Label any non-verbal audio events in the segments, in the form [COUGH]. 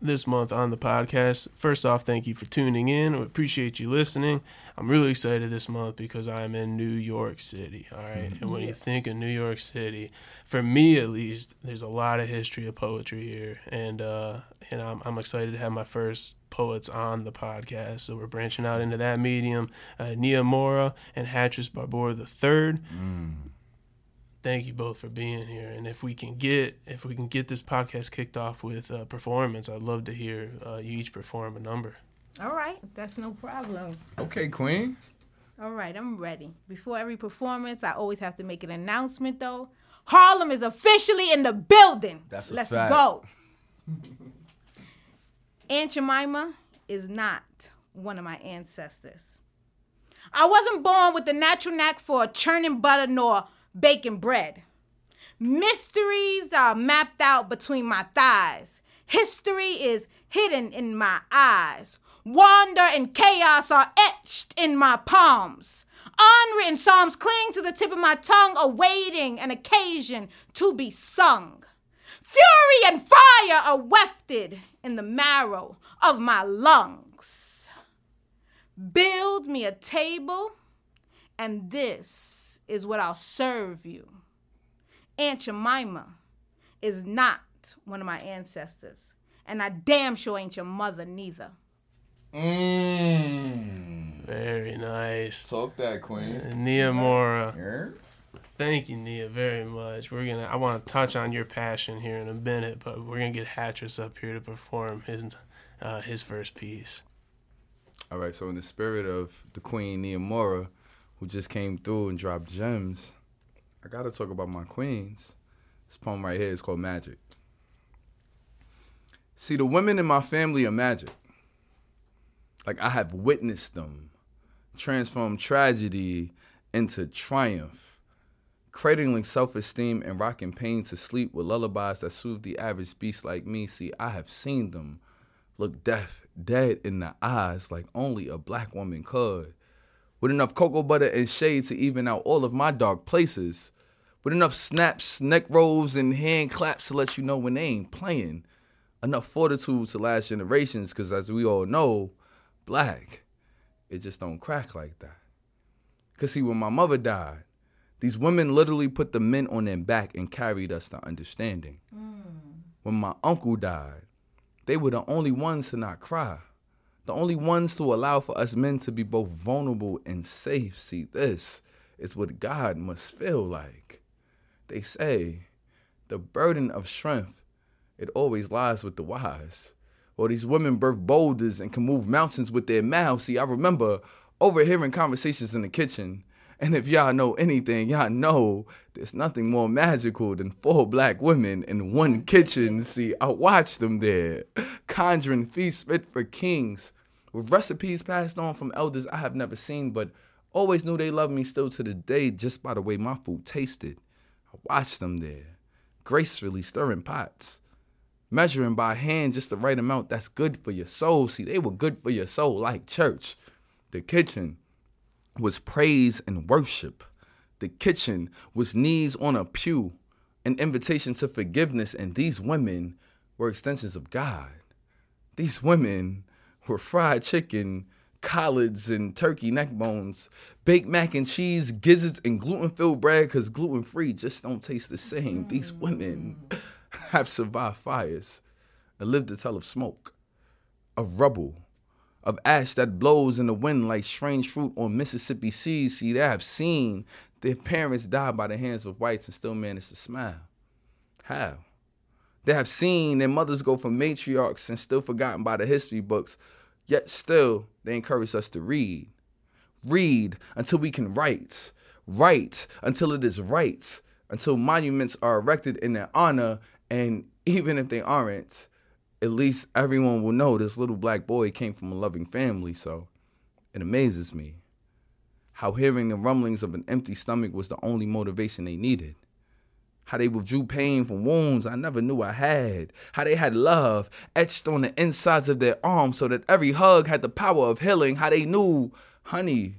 this month on the podcast. First off, thank you for tuning in. I appreciate you listening. I'm really excited this month because I'm in New York City. All right? And when you think of New York City, for me at least, there's a lot of history of poetry here. And uh and I'm I'm excited to have my first poets on the podcast. So we're branching out into that medium. Uh, Nia Mora and Hattress Barbour the third thank you both for being here. And if we can get if we can get this podcast kicked off with a performance, I'd love to hear uh, you each perform a number. All right, that's no problem. Okay, Queen. All right, I'm ready. Before every performance, I always have to make an announcement though. Harlem is officially in the building. That's a Let's fact. go. [LAUGHS] Aunt Jemima is not one of my ancestors. I wasn't born with the natural knack for churning butter nor baking bread. Mysteries are mapped out between my thighs. History is hidden in my eyes. Wonder and chaos are etched in my palms. Unwritten psalms cling to the tip of my tongue, awaiting an occasion to be sung. Fury and fire are wafted in the marrow of my lungs. Build me a table, and this is what I'll serve you. Aunt Jemima is not one of my ancestors, and I damn sure ain't your mother neither. Mmm. Very nice. Talk that, Queen. And Nia Mora, Yeah. thank you, Nia, very much. We're gonna I want to touch on your passion here in a minute, but we're gonna get Hattress up here to perform his uh, his first piece. All right, so in the spirit of the Queen Niamora, who just came through and dropped gems, I gotta talk about my queens. This poem right here is called Magic. See, the women in my family are magic. Like I have witnessed them transform tragedy into triumph, cradling self-esteem and rocking pain to sleep with lullabies that soothe the average beast like me. See, I have seen them look deaf, dead in the eyes like only a black woman could. With enough cocoa butter and shade to even out all of my dark places. With enough snaps, neck rolls, and hand claps to let you know when they ain't playing. Enough fortitude to last generations, because as we all know, black, it just don't crack like that. Because see, when my mother died, these women literally put the men on their back and carried us to understanding. Mm. When my uncle died, they were the only ones to not cry. The only ones to allow for us men to be both vulnerable and safe. See, this is what God must feel like. They say the burden of strength, it always lies with the wise. Or these women birth boulders and can move mountains with their mouths. See, I remember overhearing conversations in the kitchen. And if y'all know anything, y'all know there's nothing more magical than four black women in one kitchen. See, I watched them there, conjuring feasts fit for kings, with recipes passed on from elders I have never seen, but always knew they loved me still to the day just by the way my food tasted. I watched them there, gracefully stirring pots, measuring by hand just the right amount that's good for your soul. See, they were good for your soul, like church. The kitchen was praise and worship. The kitchen was knees on a pew, an invitation to forgiveness, and these women were extensions of God. These women were fried chicken, collards, and turkey neck bones, baked mac and cheese, gizzards, and gluten filled bread because gluten free just don't taste the same. These mm. women [LAUGHS] have survived fires and lived to tell of smoke, of rubble, of ash that blows in the wind like strange fruit on Mississippi seas. See, they have seen their parents die by the hands of whites and still manage to smile. How? They have seen their mothers go from matriarchs and still forgotten by the history books, yet still they encourage us to read. Read until we can write. Write until it is right. Until monuments are erected in their honor, and [LAUGHS] even if they aren't, at least everyone will know this little black boy came from a loving family. So it amazes me how hearing the rumblings of an empty stomach was the only motivation they needed. How they withdrew pain from wounds I never knew I had. How they had love etched on the insides of their arms so that every hug had the power of healing. How they knew honey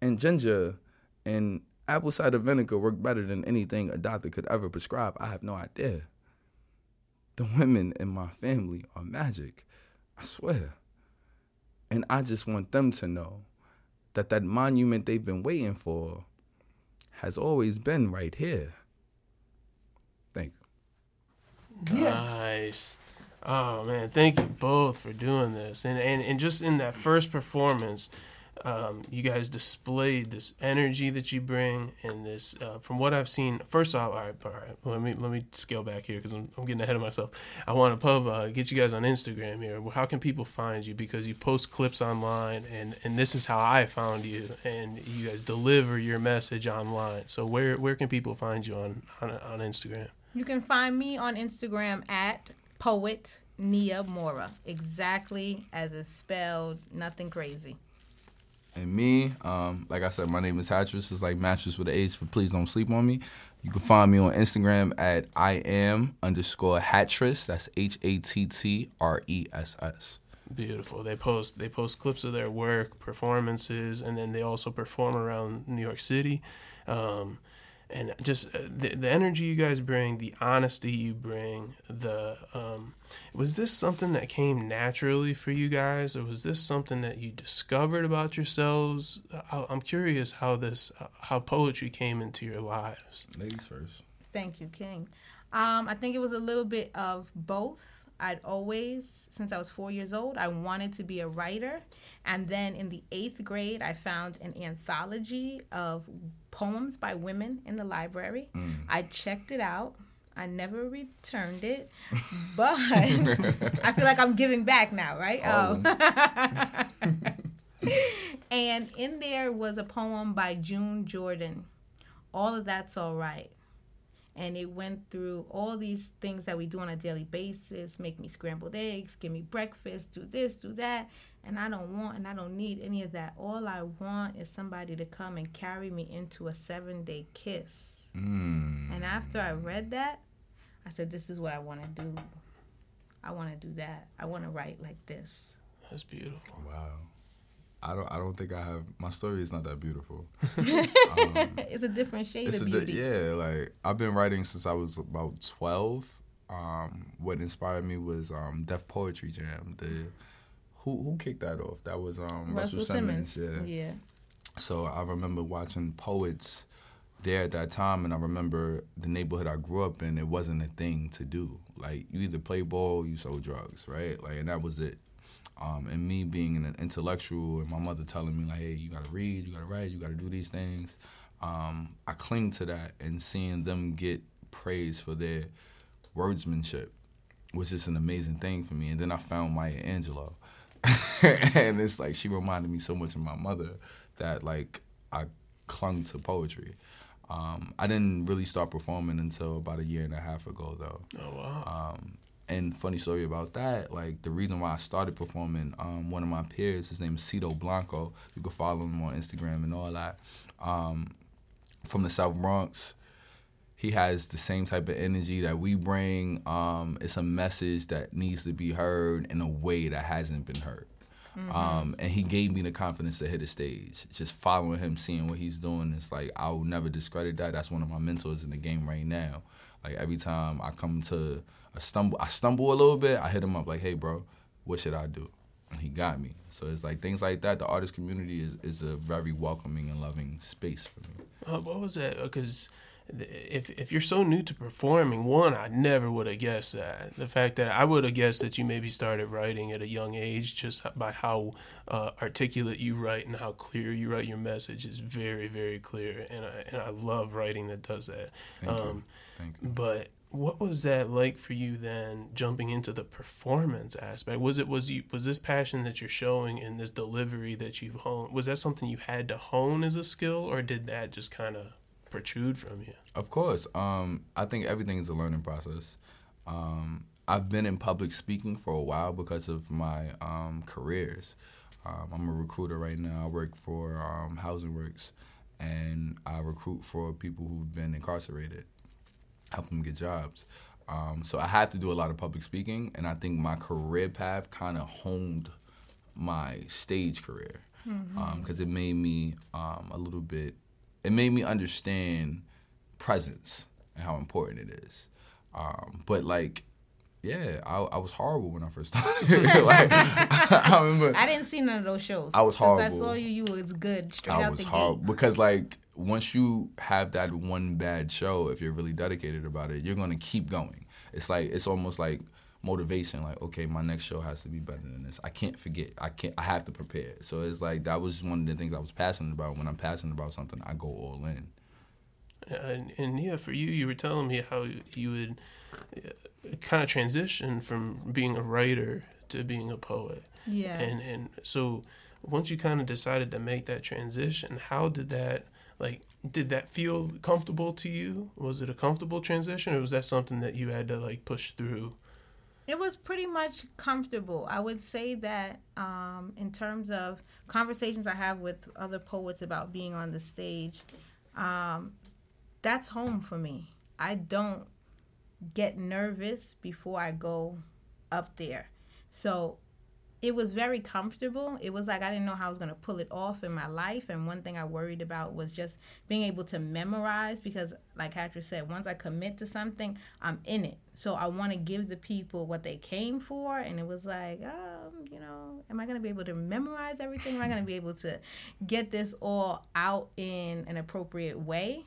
and ginger and apple cider vinegar worked better than anything a doctor could ever prescribe. I have no idea. the women in my family are magic. I swear. And I just want them to know that that monument they've been waiting for has always been right here. Thank Nice. Oh man, thank you both for doing this. And and, and just in that first performance, um, you guys displayed this energy that you bring and this uh, from what I've seen. First off, all right, all right, let me let me scale back here because I'm, I'm getting ahead of myself. I want to pub uh, get you guys on Instagram here. How can people find you? Because you post clips online, and and this is how I found you. And you guys deliver your message online. So where where can people find you on on, on Instagram? You can find me on Instagram at poet Nia Mora, exactly as it's spelled, nothing crazy. And me, um, like I said, my name is Hattress. It's like mattress with an H, but please don't sleep on me. You can find me on Instagram at I am underscore Hattress. That's H A T T R E S S. Beautiful. They post they post clips of their work, performances, and then they also perform around New York City. Um, and just uh, the, the energy you guys bring, the honesty you bring, the um, was this something that came naturally for you guys, or was this something that you discovered about yourselves? I, I'm curious how this how poetry came into your lives. Ladies first. Thank you, King. Um, I think it was a little bit of both. I'd always, since I was four years old, I wanted to be a writer. And then in the eighth grade, I found an anthology of poems by women in the library. Mm. I checked it out. I never returned it, [LAUGHS] but I feel like I'm giving back now, right? Oh. oh. [LAUGHS] and in there was a poem by June Jordan. All of that's all right and it went through all these things that we do on a daily basis make me scrambled eggs give me breakfast do this do that and i don't want and i don't need any of that. All i want is somebody to come and carry me into a seven day kiss. Mm. and after i read that i said this is what i want to do. I want to do that. I want to write like this. That's beautiful. Wow I don't. I don't think I have. My story is not that beautiful. [LAUGHS] um, it's a different shade of beauty. Di- yeah, like I've been writing since I was about twelve. Um, what inspired me was um, Def Poetry Jam. The who who kicked that off? That was um, Russell, Russell Simmons. Simmons. Yeah. Yeah. So I remember watching poets there at that time, and I remember the neighborhood I grew up in. It wasn't a thing to do. Like you either play ball, you sold drugs, right? Like, and that was it. Um, and me being an intellectual and my mother telling me like, hey, you gotta read, you gotta write, you gotta do these things. Um, I cling to that and seeing them get praise for their wordsmanship was just an amazing thing for me. And then I found Maya Angelou. [LAUGHS] and it's like she reminded me so much of my mother that like I clung to poetry. Um, I didn't really start performing until about a year and a half ago, though. Oh wow! Um, and funny story about that, like the reason why I started performing, um, one of my peers, his name is Cito Blanco. You can follow him on Instagram and all that. Um, from the South Bronx, he has the same type of energy that we bring. Um, it's a message that needs to be heard in a way that hasn't been heard. Mm-hmm. Um, and he gave me the confidence to hit a stage. Just following him, seeing what he's doing, it's like I will never discredit that. That's one of my mentors in the game right now. Like every time I come to I stumble I stumble a little bit, I hit him up like, hey bro, what should I do? And he got me. So it's like things like that. The artist community is, is a very welcoming and loving space for me. Uh, what was that? Because if if you're so new to performing, one, I never would have guessed that. The fact that I would have guessed that you maybe started writing at a young age, just by how uh, articulate you write and how clear you write your message is very very clear, and I and I love writing that does that. Thank um, you. Thank you. But what was that like for you then jumping into the performance aspect was it was you was this passion that you're showing in this delivery that you've honed was that something you had to hone as a skill or did that just kind of protrude from you of course um, i think everything is a learning process um, i've been in public speaking for a while because of my um, careers um, i'm a recruiter right now i work for um, housing works and i recruit for people who've been incarcerated help them get jobs. Um, so I have to do a lot of public speaking, and I think my career path kind of honed my stage career because mm-hmm. um, it made me um, a little bit. It made me understand presence and how important it is. Um, but like Yeah, I, I was horrible when I first [LAUGHS] started. like, [LAUGHS] I, remember. I didn't see none of those shows. I was Since horrible. I saw you, you was good straight I out was the horrible gate. because like once you have that one bad show, if you're really dedicated about it, you're gonna keep going. It's like it's almost like motivation. Like okay, my next show has to be better than this. I can't forget. I can't. I have to prepare. So it's like that was one of the things I was passionate about. When I'm passionate about something, I go all in. And, and yeah, for you, you were telling me how you would uh, kind of transition from being a writer to being a poet. Yes. And and so once you kind of decided to make that transition, how did that like did that feel comfortable to you? Was it a comfortable transition or was that something that you had to like push through? It was pretty much comfortable. I would say that um, in terms of conversations I have with other poets about being on the stage, um, that's home for me. I don't get nervous before I go up there. So it was very comfortable. It was like I didn't know how I was going to pull it off in my life. And one thing I worried about was just being able to memorize because, like Hattress said, once I commit to something, I'm in it. So I want to give the people what they came for. And it was like, um, you know, am I going to be able to memorize everything? Am I going to be able to get this all out in an appropriate way?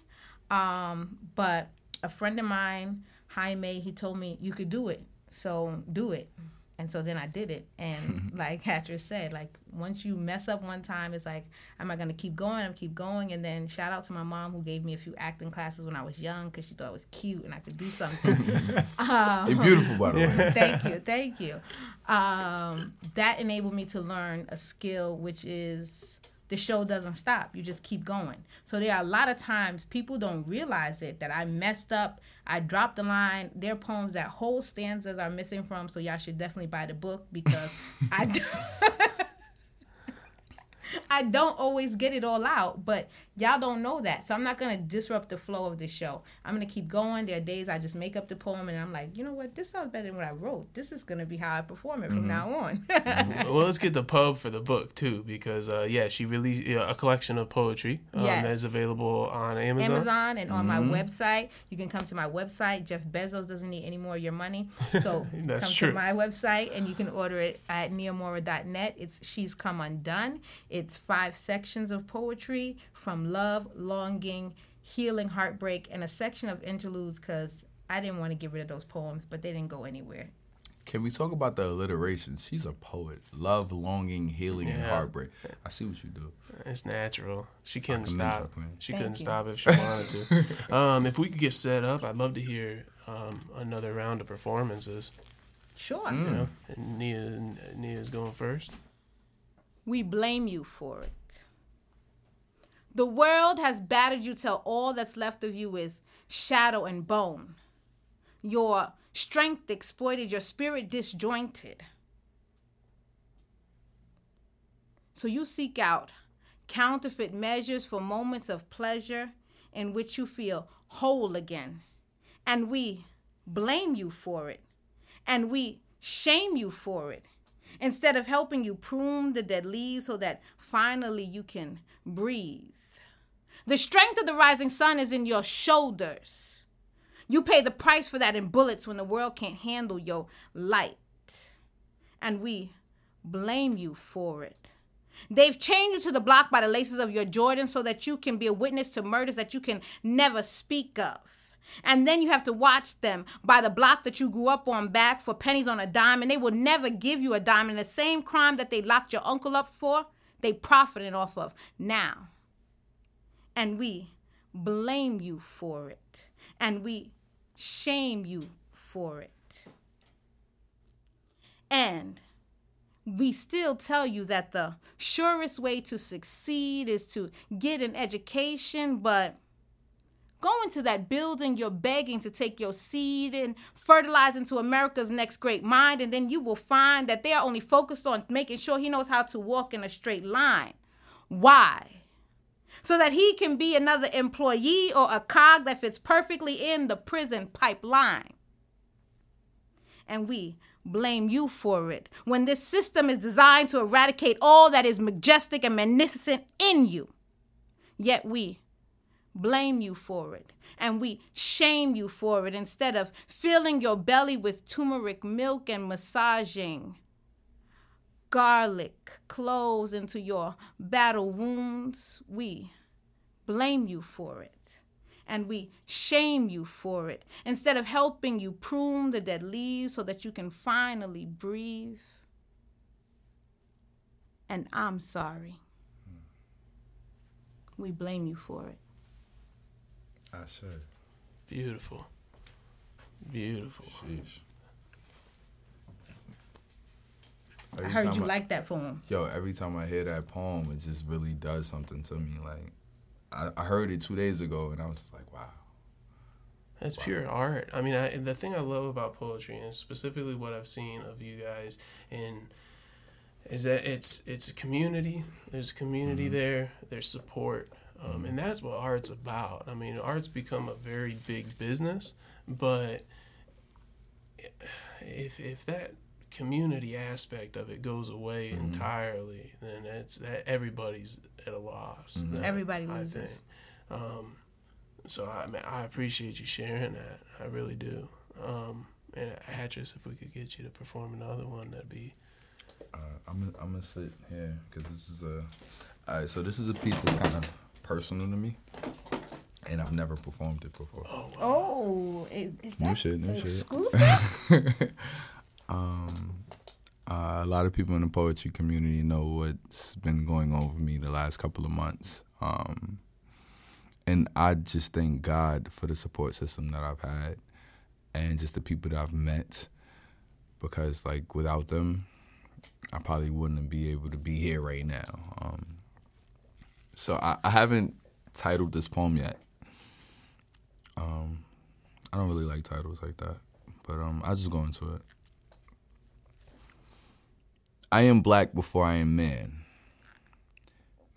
Um, but a friend of mine, Jaime, he told me you could do it. So do it. And so then I did it. And [LAUGHS] like Hattress said, like once you mess up one time, it's like, am I going to keep going? I'm keep going. And then shout out to my mom who gave me a few acting classes when I was young because she thought I was cute and I could do something. [LAUGHS] You're beautiful, by the way. [LAUGHS] thank you, thank you. Um, that enabled me to learn a skill, which is the show doesn't stop. You just keep going. So there are a lot of times people don't realize it that I messed up. I dropped the line. There are poems that whole stanzas are missing from. So y'all should definitely buy the book because I. [LAUGHS] [LAUGHS] I don't always get it all out, but y'all don't know that. So I'm not gonna disrupt the flow of the show. I'm gonna keep going. There are days I just make up the poem and I'm like, you know what, this sounds better than what I wrote. This is gonna be how I perform it from now on. well, let's get the pub for the book too, because uh, yeah, she released uh, a collection of poetry um, Yes. that is available on Amazon. Amazon and on my website. You can come to my website. Jeff Bezos doesn't need any more of your money. So [LAUGHS] come true. to my website and you can order it at niamora.net. It's She's Come Undone. It's five sections of poetry from love, longing, healing, heartbreak, and a section of interludes because I didn't want to get rid of those poems, but they didn't go anywhere. Can we talk about the alliteration? She's a poet. Love, longing, healing, and heartbreak. I see what you do. It's natural. She couldn't commend you, stop. She Thank couldn't you. stop if she wanted to. [LAUGHS] um, if we could get set up, I'd love to hear um, another round of performances. Sure. You know, and Nia, Nia's going first. We blame you for it. The world has battered you till all that's left of you is shadow and bone. Your strength exploited, your spirit disjointed. So you seek out counterfeit measures for moments of pleasure in which you feel whole again. And we blame you for it. And we shame you for it. Instead of helping you prune the dead leaves so that finally you can breathe. The strength of the rising sun is in your shoulders. You pay the price for that in bullets when the world can't handle your light. And we blame you for it. They've chained you to the block by the laces of your Jordan so that you can be a witness to murders that you can never speak of. And then you have to watch them by the block that you grew up on back for pennies on a dime, and they will never give you a dime. And the same crime that they locked your uncle up for, they profiting off of now. And we blame you for it. And we shame you for it. And we still tell you that the surest way to succeed is to get an education, but go into that building you're begging to take your seed and fertilize into America's next great mind, and then you will find that they are only focused on making sure he knows how to walk in a straight line. Why? So that he can be another employee or a cog that fits perfectly in the prison pipeline. And we blame you for it when this system is designed to eradicate all that is majestic and magnificent in you. Yet we blame you for it and we shame you for it instead of filling your belly with turmeric milk and massaging garlic cloves into your battle wounds. We blame you for it and we shame you for it instead of helping you prune the dead leaves so that you can finally breathe. And I'm sorry. We blame you for it. I should. Beautiful. Beautiful. Sheesh. I heard you I- like that poem. Yo, every time I hear that poem, it just really does something to me. Like, I, I heard it two days ago, and I was just like, wow. That's pure art. I mean, I, the thing I love about poetry, and specifically what I've seen of you guys, in is that it's it's a community. There's community there. There's support, um, and that's what art's about. I mean, art's become a very big business, but if if that community aspect of it goes away entirely, then it's that everybody's at a loss. That, Everybody I loses. think. Um, so I mean, I appreciate you sharing that. I really do. Um, and Hattress, if we could get you to perform another one, that'd be Uh, I'm gonna, I'm gonna sit here because this is a. All right, so this is a piece that's kind of personal to me, and I've never performed it before. Oh, is, is New shit, new shit. exclusive? [LAUGHS] Um, uh, a lot of people in the poetry community know what's been going on with me the last couple of months. Um, and I just thank God for the support system that I've had and just the people that I've met because, like, without them, I probably wouldn't be able to be here right now. Um, so I, I haven't titled this poem yet. Um, I don't really like titles like that, but um, I just go into it. I am black before I am man.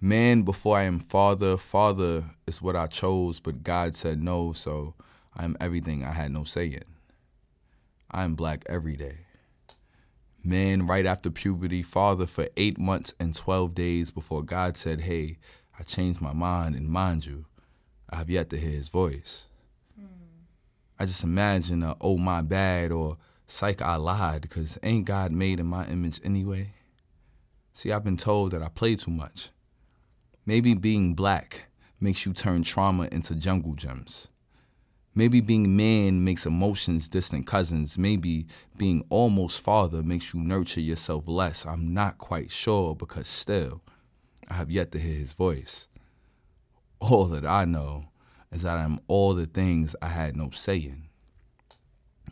Man before I am father. Father is what I chose, but God said no, so I am everything I had no say in. I am black every day. Man right after puberty, father for eight months and 12 days before God said, Hey, I changed my mind, and mind you, I have yet to hear his voice. Hmm. I just imagine a oh my bad or psych I lied because ain't God made in my image anyway? See, I've been told that I play too much. Maybe being black makes you turn trauma into jungle gems. Maybe being man makes emotions distant cousins. Maybe being almost father makes you nurture yourself less. I'm not quite sure because still, I have yet to hear his voice. All that I know is that I'm all the things I had no say in.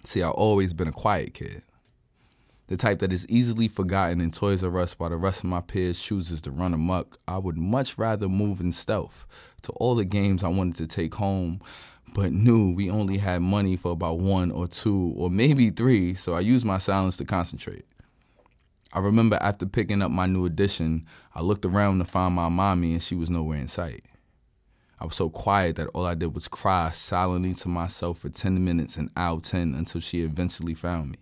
See, I've always been a quiet kid. The type that is easily forgotten in Toys R Us while the rest of my peers chooses to run amok. I would much rather move in stealth to all the games I wanted to take home, but knew we only had money for about one or two or maybe three, so I used my silence to concentrate. I remember after picking up my new edition, I looked around to find my mommy and she was nowhere in sight. I was so quiet that all I did was cry silently to myself for 10 minutes and out 10 until she eventually found me.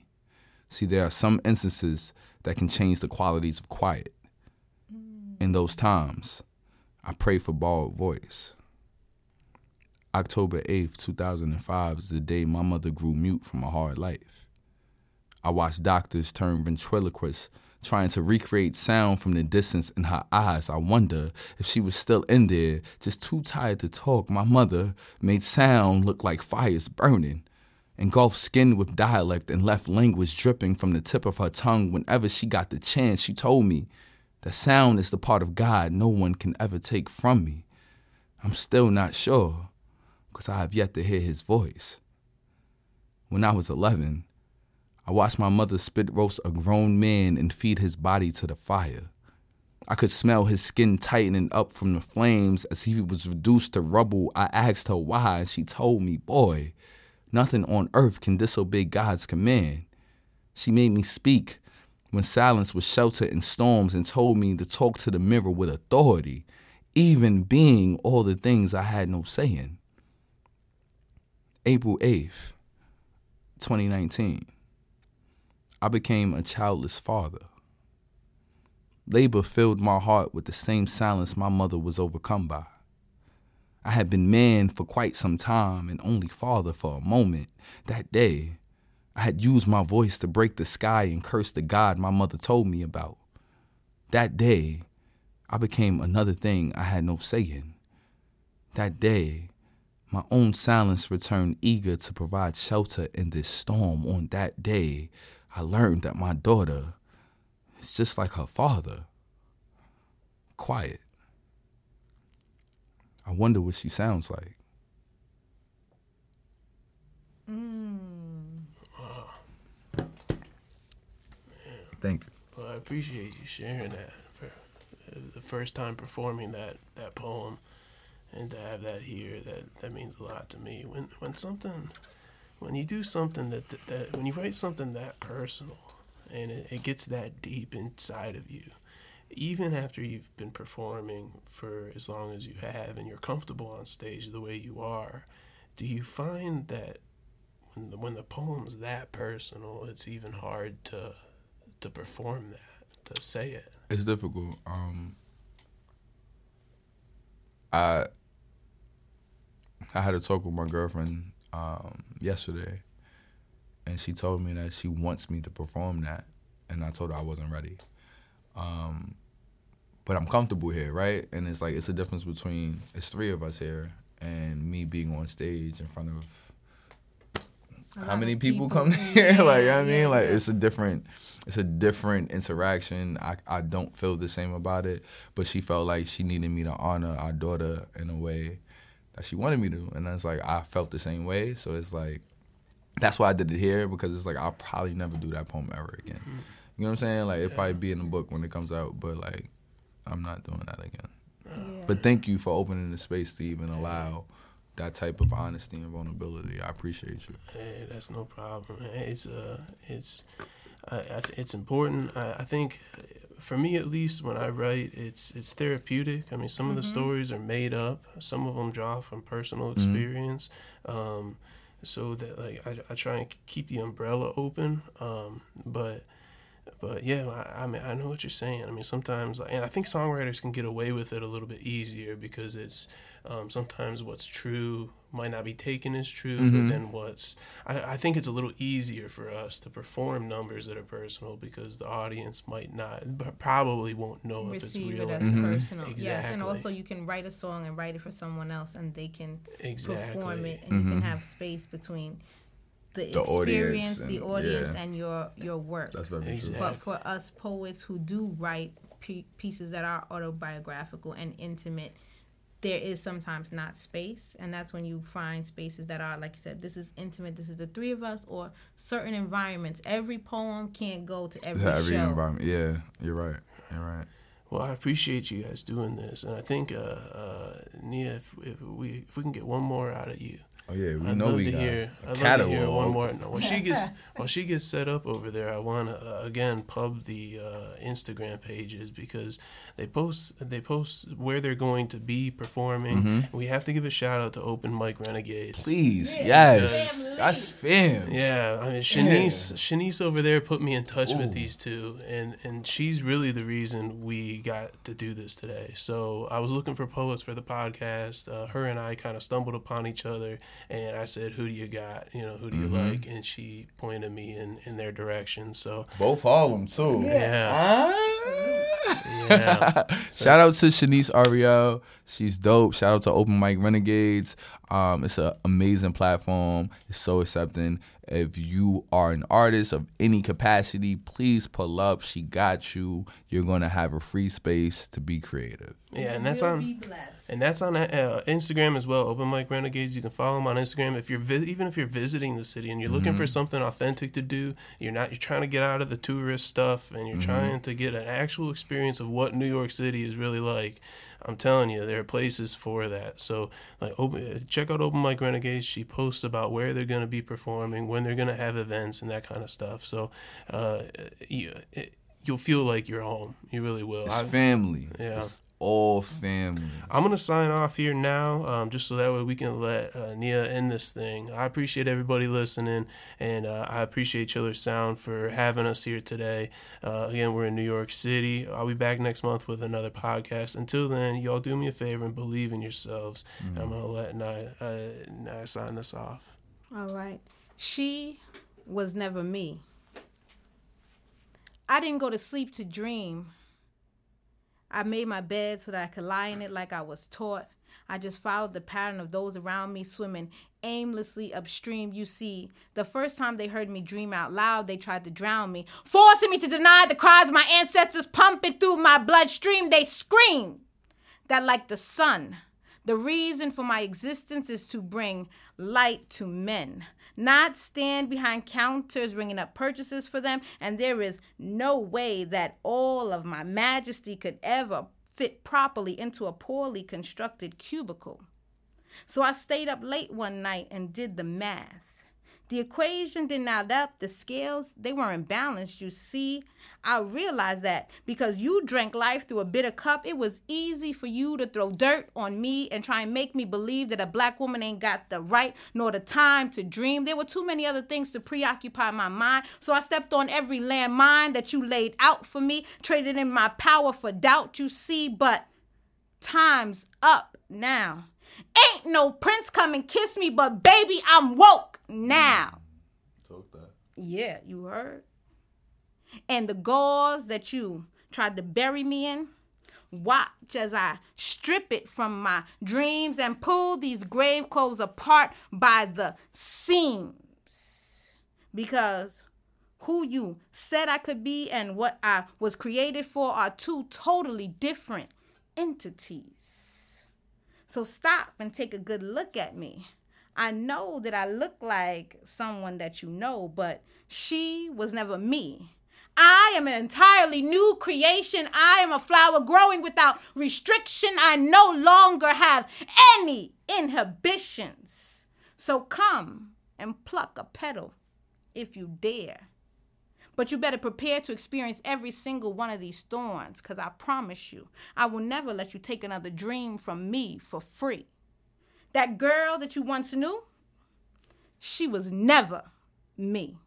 See, there are some instances that can change the qualities of quiet. In those times, I pray for borrowed voice. October 8th, 2005 is the day my mother grew mute from a hard life. I watched doctors turn ventriloquists trying to recreate sound from the distance in her eyes. I wonder if she was still in there, just too tired to talk. My mother made sound look like fires burning, engulfed skin with dialect, and left language dripping from the tip of her tongue whenever she got the chance. She told me that sound is the part of God no one can ever take from me. I'm still not sure, because I have yet to hear his voice. When I was 11, I watched my mother spit roast a grown man and feed his body to the fire. I could smell his skin tightening up from the flames as he was reduced to rubble. I asked her why, and she told me, Boy, nothing on earth can disobey God's command. She made me speak when silence was shelter in storms and told me to talk to the mirror with authority, even being all the things I had no say in. April 8th, 2019. I became a childless father. Labor filled my heart with the same silence my mother was overcome by. I had been man for quite some time and only father for a moment. That day, I had used my voice to break the sky and curse the God my mother told me about. That day, I became another thing I had no say in. That day, my own silence returned eager to provide shelter in this storm. On that day, I learned that my daughter is just like her father quiet. I wonder what she sounds like. Thank you. Well, I appreciate you sharing that for uh, the first time performing that, that poem, and to have that here. That that means a lot to me. When when something, when you do something that that, that when you write something that personal, and it, it gets that deep inside of you, even after you've been performing for as long as you have, and you're comfortable on stage the way you are, do you find that when the, when the poem's that personal, it's even hard to to perform that, to say it. It's difficult. Um, I I had a talk with my girlfriend um, yesterday, and she told me that she wants me to perform that, and I told her I wasn't ready. Um, but I'm comfortable here, right? And it's like it's a difference between it's three of us here and me being on stage in front of A how many people, people. come [LAUGHS] here? like, you know what I mean? like, it's a different, it's a different interaction. I, I don't feel the same about it, but she felt like she needed me to honor our daughter in a way that she wanted me to, and it's like I felt the same way. So it's like that's why I did it here because it's like I'll probably never do that poem ever again. You know what I'm saying? Like it'll probably be in the book when it comes out, but like I'm not doing that again. Yeah. But thank you for opening the space to even allow that type of honesty and vulnerability. I appreciate you. Hey, that's no problem. It's uh, it's, I, I it's important. I, I think, for me at least, when I write, it's it's therapeutic. I mean, some of the stories are made up. Some of them draw from personal experience. Um, so that like I, I try and keep the umbrella open. Um, but but yeah, I, I mean, I know what you're saying. I mean, sometimes, and I think songwriters can get away with it a little bit easier because it's um, sometimes what's true might not be taken as true, but mm-hmm. then what's I, I think it's a little easier for us to perform numbers that are personal because the audience might not, but probably won't know if it's receive real. it or as not. Mm-hmm. personal. Yes, and also you can write a song and write it for someone else, and they can Exactly. perform it, and you can mm-hmm. have space between the, The audience experience, the and- audience, yeah. and your your work. That's very Exactly. But for us poets who do write p- pieces that are autobiographical and intimate, there is sometimes not space, and that's when you find spaces that are, like you said, this is intimate. This is the three of us, or certain environments. Every poem can't go to every, Every show. environment. Yeah, you're right. You're right. Well, I appreciate you guys doing this, and I think uh, uh, Nia, if, if we if we can get one more out of you, Oh yeah, we I'd know love we to got hear. a I'd love to catalog. hear one more. No, when she gets [LAUGHS] when she gets set up over there, I want to uh, again pub the uh, Instagram pages because they post they post where they're going to be performing. Mm-hmm. We have to give a shout out to Open Mic Renegades. Please, Yeah. yes, Family. that's fam. Yeah, I mean Shanice, Shanice over there put me in touch with these two, and and she's really the reason we got to do this today. So I was looking for poets for the podcast. Uh, her and I kind of stumbled upon each other, and I said, "Who do you got? You know, who do you like?" And she pointed me in in their direction. So Both Harlem too. yeah, Ah. yeah, [LAUGHS] Shout out to Shanice Ariel. She's dope. Shout out to Open Mic Renegades. Um, it's an amazing platform. It's so accepting. If you are an artist of any capacity, please pull up. She got you. You're gonna have a free space to be creative. yeah, and that's on. And that's on uh, Instagram as well. Open Mic Renegades. You can follow them on Instagram. If you're vi- even if you're visiting the city and you're looking for something authentic to do, you're not you're trying to get out of the tourist stuff and you're trying to get an actual experience of what New York City is really like. I'm telling you, there are places for that. So like, open, check out Open Mic Renegades. She posts about where they're going to be performing, when they're going to have events, and that kind of stuff. So uh, you, it, you'll feel like you're home. You really will. It's I- family. Yeah. It's all family. I'm gonna sign off here now, um, just so that way we can let uh, Nia end this thing. I appreciate everybody listening, and uh, I appreciate Chiller Sound for having us here today. Uh, again, we're in New York City. I'll be back next month with another podcast. Until then, y'all do me a favor and believe in yourselves. Mm-hmm. I'm gonna let Nia, uh, Nia sign us off. All right. She was never me. I didn't go to sleep to dream. I made my bed so that I could lie in it like I was taught. I just followed the pattern of those around me swimming aimlessly upstream. You see, the first time they heard me dream out loud, they tried to drown me, forcing me to deny the cries of my ancestors pumping through my bloodstream. They screamed that, like the sun, the reason for my existence is to bring light to men, not stand behind counters ringing up purchases for them. And there is no way that all of my majesty could ever fit properly into a poorly constructed cubicle. So I stayed up late one night and did the math. The equation didn't add up. The scales, they weren't balanced. You see, I realized that because you drank life through a bitter cup, it was easy for you to throw dirt on me and try and make me believe that a black woman ain't got the right nor the time to dream. There were too many other things to preoccupy my mind. So I stepped on every landmine that you laid out for me, traded in my power for doubt, you see, but time's up now. Ain't no prince come and kiss me, but baby, I'm woke now. Talk that. Yeah, you heard. And the gauze that you tried to bury me in, watch as I strip it from my dreams and pull these grave clothes apart by the seams. Because who you said I could be and what I was created for are two totally different entities. So stop and take a good look at me. I know that I look like someone that you know, but she was never me. I am an entirely new creation. I am a flower growing without restriction. I no longer have any inhibitions. So come and pluck a petal if you dare. But you better prepare to experience every single one of these thorns, because I promise you, I will never let you take another dream from me for free. That girl that you once knew, she was never me.